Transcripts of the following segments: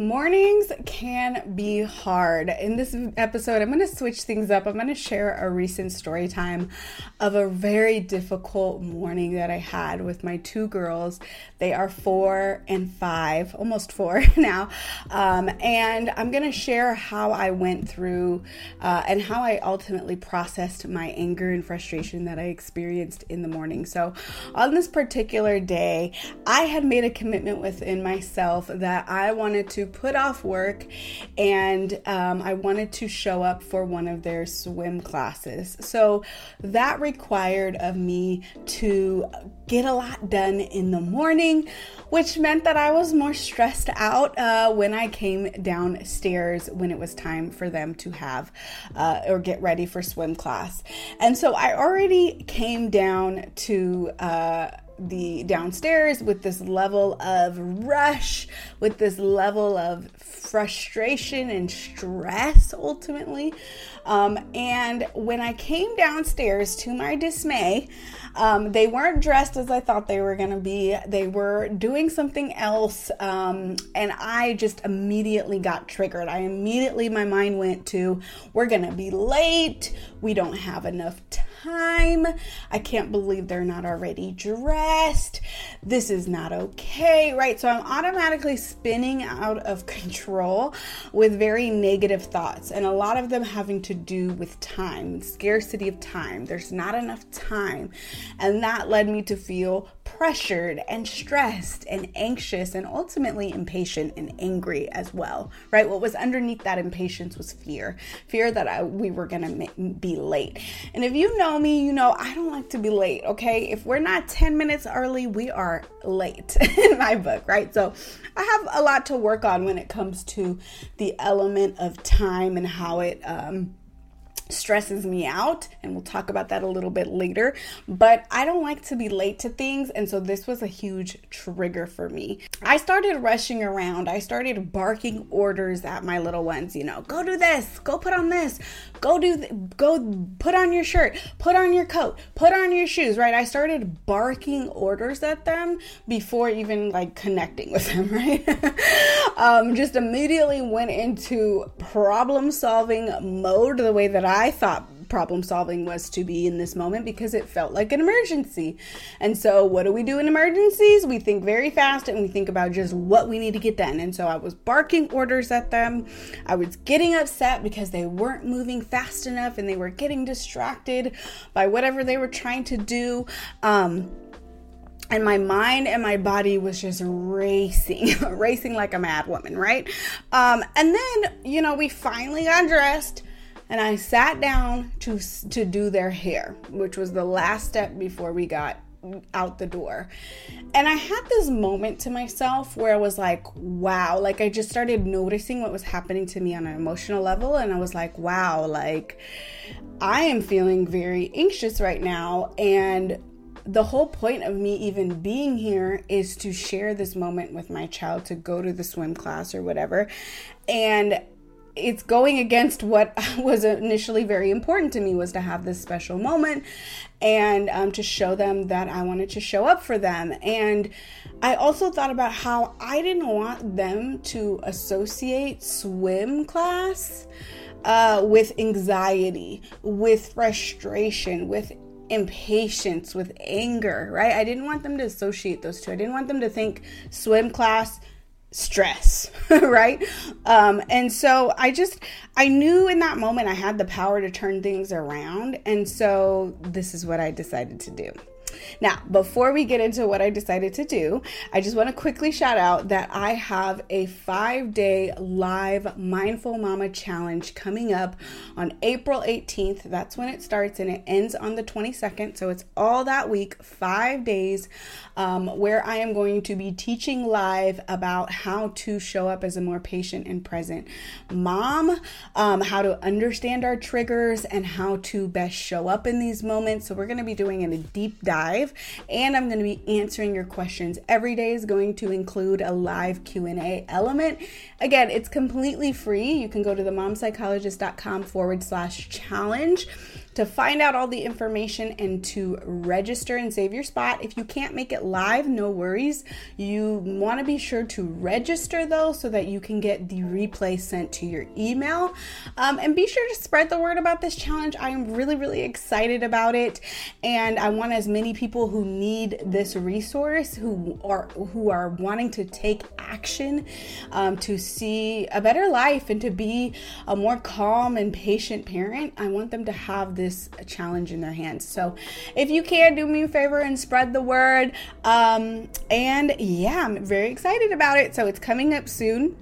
Mornings can be hard. In this episode, I'm going to switch things up. I'm going to share a recent story time of a very difficult morning that I had with my two girls. They are four and five, almost four now. Um, and I'm going to share how I went through uh, and how I ultimately processed my anger and frustration that I experienced in the morning. So, on this particular day, I had made a commitment within myself that I wanted to put off work and um, I wanted to show up for one of their swim classes. So that required of me to get a lot done in the morning, which meant that I was more stressed out uh, when I came downstairs when it was time for them to have uh, or get ready for swim class. And so I already came down to. Uh, the downstairs with this level of rush, with this level of frustration and stress ultimately. Um, and when I came downstairs, to my dismay, um, they weren't dressed as I thought they were going to be. They were doing something else. Um, and I just immediately got triggered. I immediately, my mind went to, we're going to be late. We don't have enough time. I can't believe they're not already dressed. This is not okay, right? So I'm automatically spinning out of control with very negative thoughts, and a lot of them having to do with time, scarcity of time. There's not enough time. And that led me to feel pressured and stressed and anxious and ultimately impatient and angry as well, right? What was underneath that impatience was fear fear that I, we were to be late. And if you know me, you know I don't like to be late, okay? If we're not 10 minutes early, we are late in my book, right? So I have a lot to work on when it comes to the element of time and how it, um, stresses me out and we'll talk about that a little bit later. But i don't like to be late to things and so this was a huge trigger for me. I started rushing around. I started barking orders at my little ones you know go do this go put on this go do th- go put on your shirt put on your coat put on your shoes right? I started barking orders at them before even like connecting with them right um, just immediately went into problem solving mode the way that i thought problem solving was to be in this moment because it felt like an emergency. And so, what do we do in emergencies? We think very fast and we think about just what we need to get done. And so, I was barking orders at them. I was getting upset because they weren't moving fast enough and they were getting distracted by whatever they were trying to do. Um, and my mind and my body was just racing, racing like a mad woman, right? Um, and then, you know, we finally got dressed and I sat down to to do their hair, which was the last step before we got out the door. And I had this moment to myself where I was like, wow, like I just started noticing what was happening to me on an emotional level and I was like, wow, like I am feeling very anxious right now and the whole point of me even being here is to share this moment with my child to go to the swim class or whatever. And it's going against what was initially very important to me was to have this special moment and um, to show them that i wanted to show up for them and i also thought about how i didn't want them to associate swim class uh, with anxiety with frustration with impatience with anger right i didn't want them to associate those two i didn't want them to think swim class stress, right? Um, and so I just, I knew in that moment I had the power to turn things around. And so this is what I decided to do. Now, before we get into what I decided to do, I just want to quickly shout out that I have a five day live Mindful Mama challenge coming up on April 18th. That's when it starts and it ends on the 22nd. So it's all that week, five days, um, where I am going to be teaching live about how to show up as a more patient and present mom, um, how to understand our triggers, and how to best show up in these moments. So we're going to be doing a deep dive live and I'm going to be answering your questions. Every day is going to include a live Q&A element. Again, it's completely free. You can go to themompsychologist.com forward slash challenge to find out all the information and to register and save your spot. If you can't make it live, no worries. You want to be sure to register though so that you can get the replay sent to your email. Um, and be sure to spread the word about this challenge. I am really, really excited about it. And I want as many people who need this resource, who are who are wanting to take action um, to see a better life and to be a more calm and patient parent, I want them to have this challenge in their hands. So if you can, do me a favor and spread the word. Um, and yeah, I'm very excited about it. So it's coming up soon.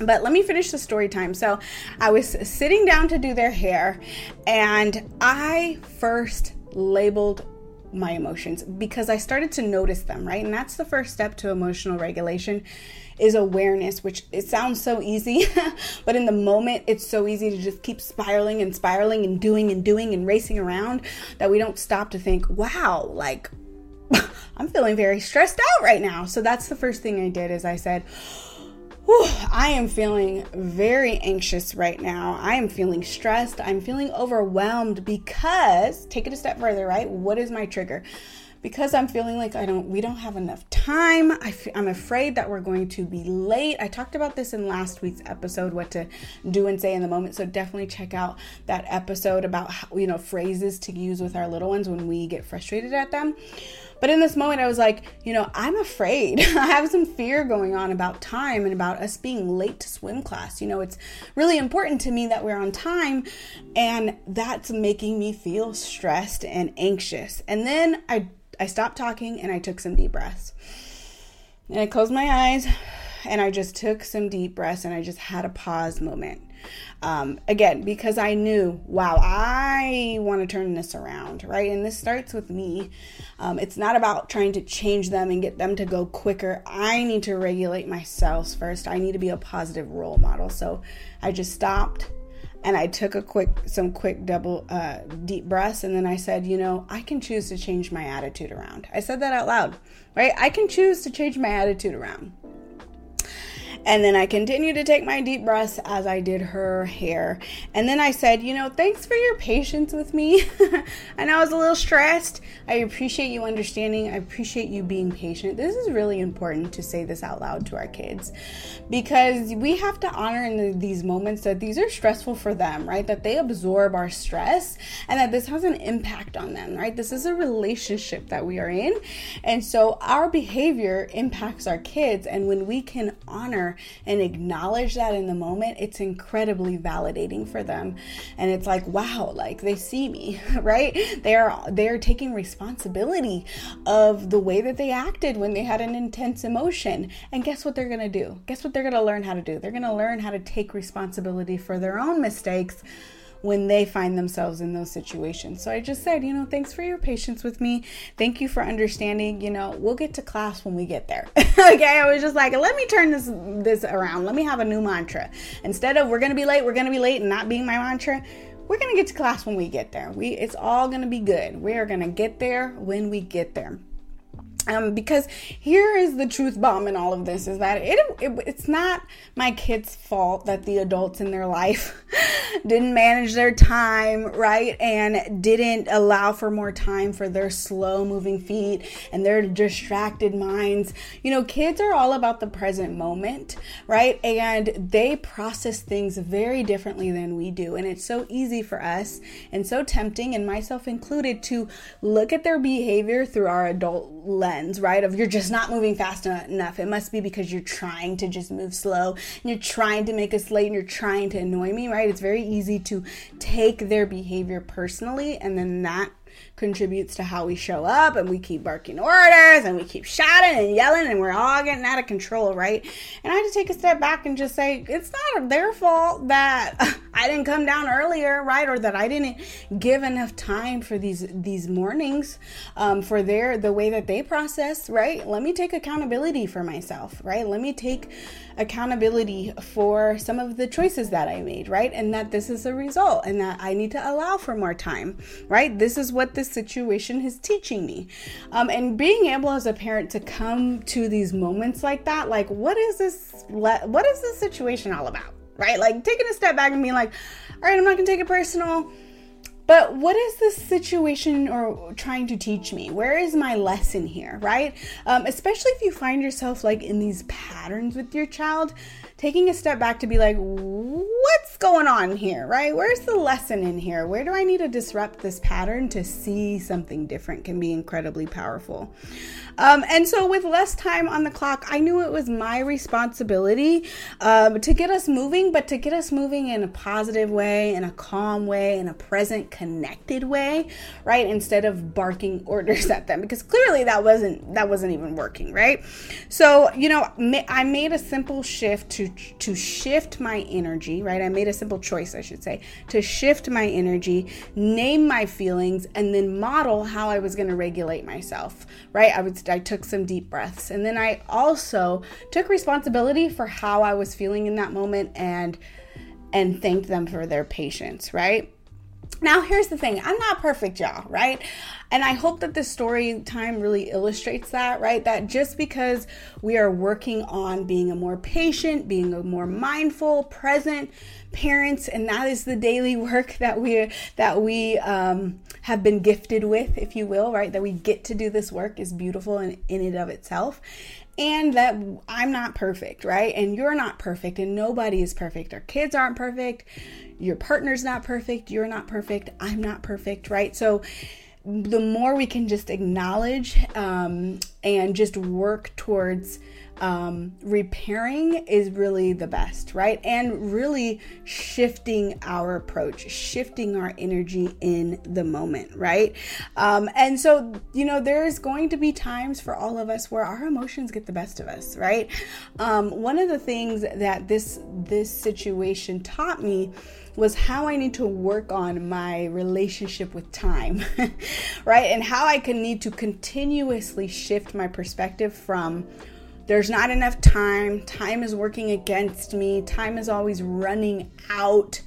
But let me finish the story time. So I was sitting down to do their hair, and I first labeled my emotions because I started to notice them, right? And that's the first step to emotional regulation is awareness, which it sounds so easy, but in the moment it's so easy to just keep spiraling and spiraling and doing and doing and racing around that we don't stop to think, "Wow, like I'm feeling very stressed out right now." So that's the first thing I did is I said, Whew, I am feeling very anxious right now. I am feeling stressed. I'm feeling overwhelmed because, take it a step further, right? What is my trigger? Because I'm feeling like I don't, we don't have enough time. I f- I'm afraid that we're going to be late. I talked about this in last week's episode, what to do and say in the moment. So definitely check out that episode about how, you know phrases to use with our little ones when we get frustrated at them. But in this moment, I was like, you know, I'm afraid. I have some fear going on about time and about us being late to swim class. You know, it's really important to me that we're on time, and that's making me feel stressed and anxious. And then I, I stopped talking and I took some deep breaths. And I closed my eyes and I just took some deep breaths and I just had a pause moment. Um, again, because I knew, wow, I want to turn this around, right? And this starts with me. Um, it's not about trying to change them and get them to go quicker. I need to regulate myself first. I need to be a positive role model. So I just stopped and I took a quick, some quick double, uh, deep breaths, and then I said, you know, I can choose to change my attitude around. I said that out loud, right? I can choose to change my attitude around. And then I continued to take my deep breaths as I did her hair. And then I said, You know, thanks for your patience with me. I know I was a little stressed. I appreciate you understanding. I appreciate you being patient. This is really important to say this out loud to our kids because we have to honor in the, these moments that these are stressful for them, right? That they absorb our stress and that this has an impact on them, right? This is a relationship that we are in. And so our behavior impacts our kids. And when we can honor and acknowledge that in the moment, it's incredibly validating for them. And it's like, wow, like they see me, right? They're they're taking responsibility of the way that they acted when they had an intense emotion. And guess what they're going to do? Guess what they're going to learn how to do? They're going to learn how to take responsibility for their own mistakes when they find themselves in those situations. So I just said, you know, thanks for your patience with me. Thank you for understanding. You know, we'll get to class when we get there. okay, I was just like, let me turn this this around. Let me have a new mantra. Instead of we're gonna be late, we're gonna be late, and not being my mantra. We're gonna get to class when we get there. We it's all gonna be good. We are gonna get there when we get there. Um, because here is the truth bomb in all of this is that it, it, it's not my kids' fault that the adults in their life didn't manage their time right and didn't allow for more time for their slow moving feet and their distracted minds. You know, kids are all about the present moment, right? And they process things very differently than we do. And it's so easy for us and so tempting, and myself included, to look at their behavior through our adult lens, right? Of you're just not moving fast enough. It must be because you're trying to just move slow and you're trying to make us late and you're trying to annoy me, right? It's very easy to take their behavior personally and then that contributes to how we show up and we keep barking orders and we keep shouting and yelling and we're all getting out of control, right? And I had to take a step back and just say, it's not their fault that I didn't come down earlier, right? Or that I didn't give enough time for these these mornings um, for their the way that they process, right? Let me take accountability for myself, right? Let me take accountability for some of the choices that I made, right? And that this is a result and that I need to allow for more time, right? This is what this situation is teaching me. Um, and being able as a parent to come to these moments like that, like, what is this, what is this situation all about, right? Like taking a step back and being like, all right, I'm not gonna take it personal But what is this situation or trying to teach me? Where is my lesson here, right? Um, especially if you find yourself like in these patterns with your child, taking a step back to be like, what's going on here, right? Where's the lesson in here? Where do I need to disrupt this pattern to see something different can be incredibly powerful. Um, and so, with less time on the clock, I knew it was my responsibility um, to get us moving, but to get us moving in a positive way, in a calm way, in a present, connected way, right? Instead of barking orders at them, because clearly that wasn't that wasn't even working, right? So, you know, I made a simple shift to shift my energy, right? I made a simple choice, I should say, to shift my energy, name my feelings, and then model how I was going to regulate myself, right? I would I took some deep breaths, and then I also took responsibility for how I was feeling in that moment and and thanked them for their patience, right? Now, here's the thing I'm not perfect, y'all, right? And I hope that this story time really illustrates that, right? That just because we are working on being a more patient, being a more mindful, present parents, and that is the daily work that we that we um, have been gifted with, if you will, right? That we get to do this work is beautiful in, in and of itself and that I'm not perfect, right? And you're not perfect, and nobody is perfect. Our kids aren't perfect, your partner's not perfect, you're not perfect, I'm not perfect, right? So the more we can just acknowledge um, and just work towards um, repairing is really the best, right? And really shifting our approach, shifting our energy in the moment, right? Um, and so, you know, there's going to be times for all of us where our emotions get the best of us, right? Um, one of the things that this this situation taught me was how I need to work on my relationship with time, right? And how I can need to continuously shift my perspective from there's not enough time, time is working against me, time is always running out,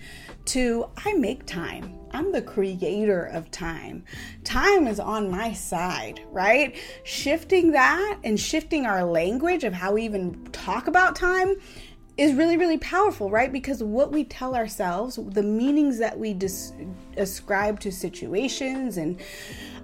to I make time. I'm the creator of time. Time is on my side, right? Shifting that and shifting our language of how we even talk about time is really, really powerful, right? Because what we tell ourselves, the meanings that we dis- ascribe to situations and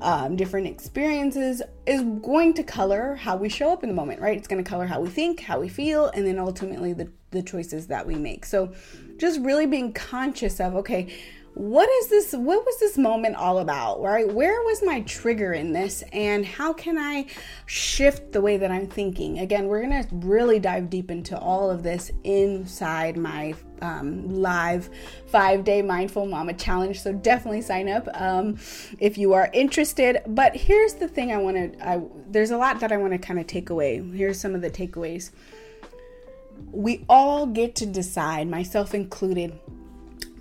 um, different experiences, is going to color how we show up in the moment, right? It's going to color how we think, how we feel, and then ultimately the, the choices that we make. So, just really being conscious of, okay, what is this what was this moment all about right? Where was my trigger in this and how can i shift the way that i'm thinking? Again we're gonna really dive deep into all of this inside my um, live five day mindful mama challenge so definitely sign up um, if you are interested. But here's the thing i want to there's a lot that i want to kind of take away. Here's some of the takeaways. We all get to decide myself included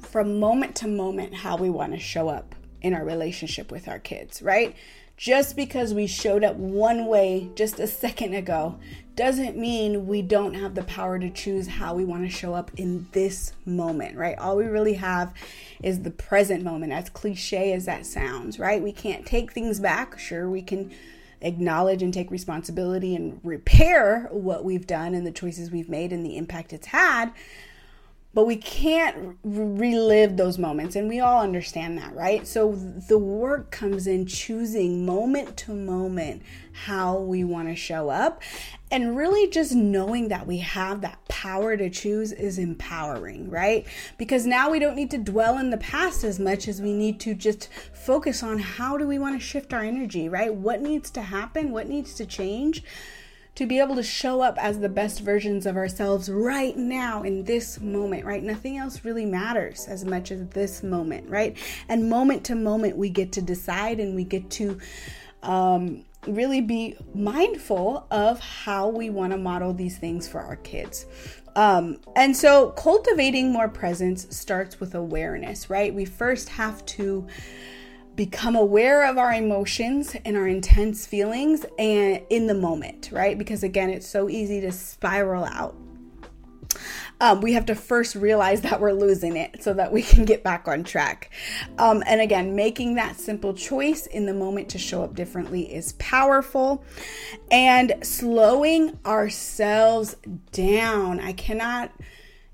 from moment to moment how we want to show up in our relationship with our kids, right? Just because we showed up one way just a second ago doesn't mean we don't have the power to choose how we want to show up in this moment, right? All we really have is the present moment, as cliche as that sounds, right? We can't take things back. Sure, we can acknowledge and take responsibility and repair what we've done and the choices we've made and the impact it's had but we can't relive those moments and we all understand that right? So the work comes in choosing moment to moment how we want to show up and really just knowing that we have that power to choose is empowering right? Because now we don't need to dwell in the past as much as we need to just focus on how do we want to shift our energy right? What needs to happen what needs to change to be able to show up as the best versions of ourselves right now in this moment, right? Nothing else really matters as much as this moment, right? And moment to moment, we get to decide and we get to um, really be mindful of how we want to model these things for our kids. Um, and so, cultivating more presence starts with awareness, right? We first have to become aware of our emotions and our intense feelings and in the moment, right? Because again, it's so easy to spiral out. Um, we have to first realize that we're losing it so that we can get back on track. Um, and again, making that simple choice in the moment to show up differently is powerful. And slowing ourselves down. I cannot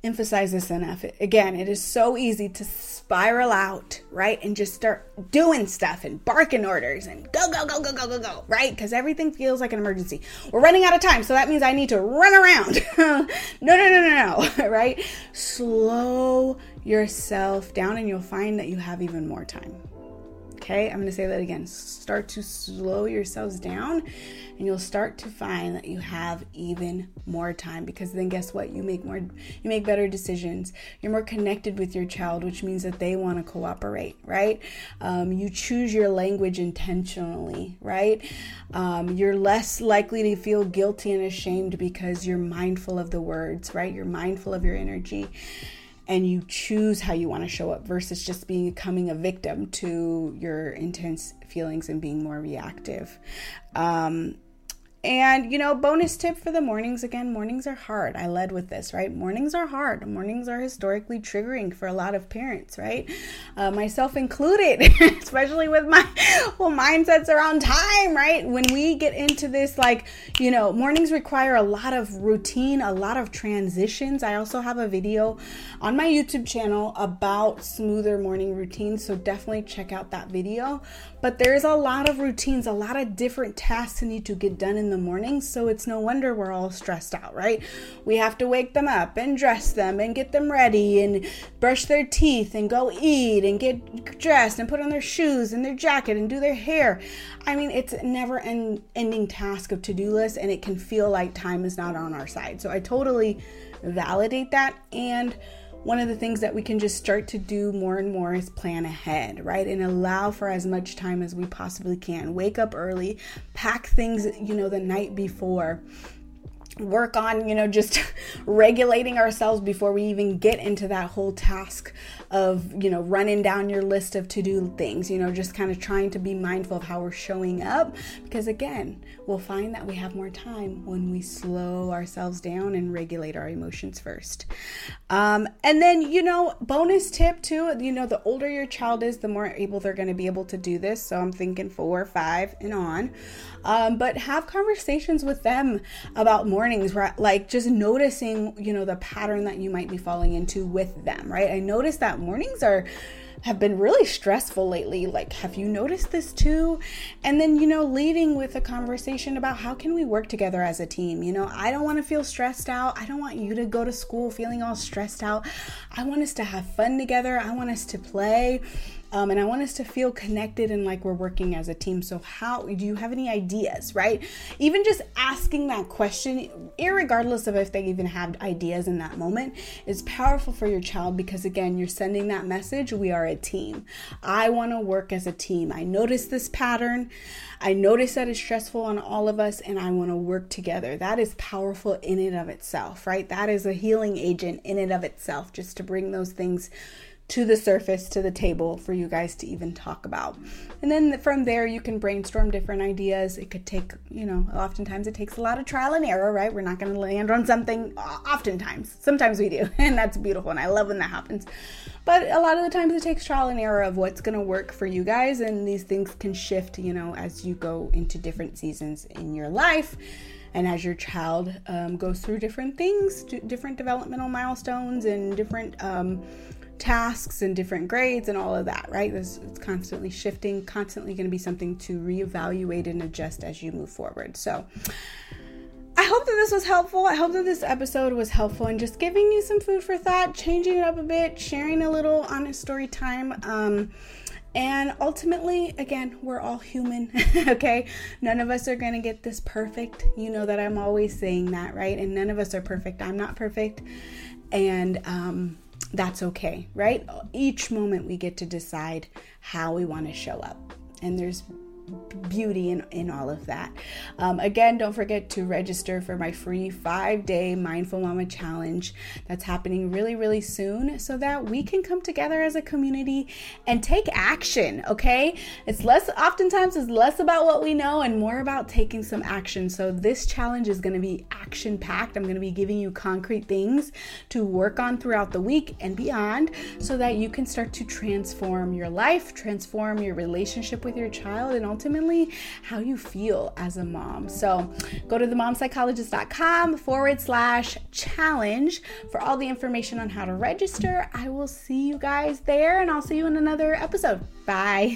emphasize this enough. Again, it is so easy to spiral out, right? And just start doing stuff and barking orders and go, go, go, go, go, go, go, right? Because everything feels like an emergency. We're running out of time, so that means I need to run around. no, no, no, no, no, right? Slow yourself down and you'll find that you have even more time. Okay, I'm going to say that again. Start to slow yourselves down, and you'll start to find that you have even more time because then guess what? You make more you make better decisions. You're more connected with your child, which means that they want to cooperate, right? Um, you choose your language intentionally, right? Um, you're less likely to feel guilty and ashamed because you're mindful of the words, right? You're mindful of your energy and you choose how you want to show up versus just becoming a victim to your intense feelings and being more reactive. Um, and, you know, bonus tip for the mornings again, mornings are hard. I led with this, right? Mornings are hard. Mornings are historically triggering for a lot of parents, right? Uh, myself included, especially with my whole mindsets around time, right? When we get into this, like, you know, mornings require a lot of routine, a lot of transitions. I also have a video on my YouTube channel about smoother morning routines, so definitely check out that video. But there's a lot of routines, a lot of different tasks that need to get done in the morning. So it's no wonder we're all stressed out, right? We have to wake them up and dress them and get them ready and brush their teeth and go eat and get dressed and put on their shoes and their jacket and do their hair. I mean, it's never an ending task of to do list and it can feel like time is not on our side. So I totally validate that. And one of the things that we can just start to do more and more is plan ahead, right? And allow for as much time as we possibly can. Wake up early, pack things, you know, the night before work on you know just regulating ourselves before we even get into that whole task of you know running down your list of to-do things you know just kind of trying to be mindful of how we're showing up. Because again we'll find that we have more time when we slow ourselves down and regulate our emotions first. Um, and then you know bonus tip too you know the older your child is the more able they're going to be able to do this. So i'm thinking four five and on. Um, but have conversations with them about mornings, right? Like just noticing, you know, the pattern that you might be falling into with them, right? I noticed that mornings are have been really stressful lately. Like, have you noticed this too? And then, you know, leading with a conversation about how can we work together as a team? You know, I don't want to feel stressed out. I don't want you to go to school feeling all stressed out. I want us to have fun together. I want us to play. Um, and I want us to feel connected and like we're working as a team. So, how do you have any ideas, right? Even just asking that question, regardless of if they even have ideas in that moment, is powerful for your child because, again, you're sending that message we are a team. I want to work as a team. I notice this pattern. I notice that it's stressful on all of us, and I want to work together. That is powerful in and of itself, right? That is a healing agent in and of itself, just to bring those things to the surface, to the table for you guys to even talk about. And then from there, you can brainstorm different ideas. It could take, you know, oftentimes it takes a lot of trial and error, right? We're not going to land on something oftentimes. Sometimes we do, and that's beautiful, and I love when that happens. But a lot of the times it takes trial and error of what's going to work for you guys, and these things can shift, you know, as you go into different seasons in your life and as your child um, goes through different things, different developmental milestones, and different um, tasks and different grades and all of that, right? It's, it's constantly shifting, constantly going to be something to reevaluate and adjust as you move forward. So, I hope that this was helpful. I hope that this episode was helpful and just giving you some food for thought, changing it up a bit, sharing a little honest story time. Um, and ultimately, again, we're all human, okay? None of us are gonna get this perfect. You know that I'm always saying that, right? And none of us are perfect. I'm not perfect. And um, that's okay, right? Each moment we get to decide how we want to show up. And there's beauty in, in all of that. Um, again, don't forget to register for my free five day Mindful Mama Challenge that's happening really, really soon so that we can come together as a community and take action. Okay. It's less, oftentimes, it's less about what we know and more about taking some action. So, this challenge is going to be action packed. I'm going to be giving you concrete things to work on throughout the week and beyond so that you can start to transform your life, transform your relationship with your child, and ultimately how you feel as a mom. So go to themompsychologist.com forward slash challenge for all the information on how to register. I will see you guys there and I'll see you in another episode. Bye.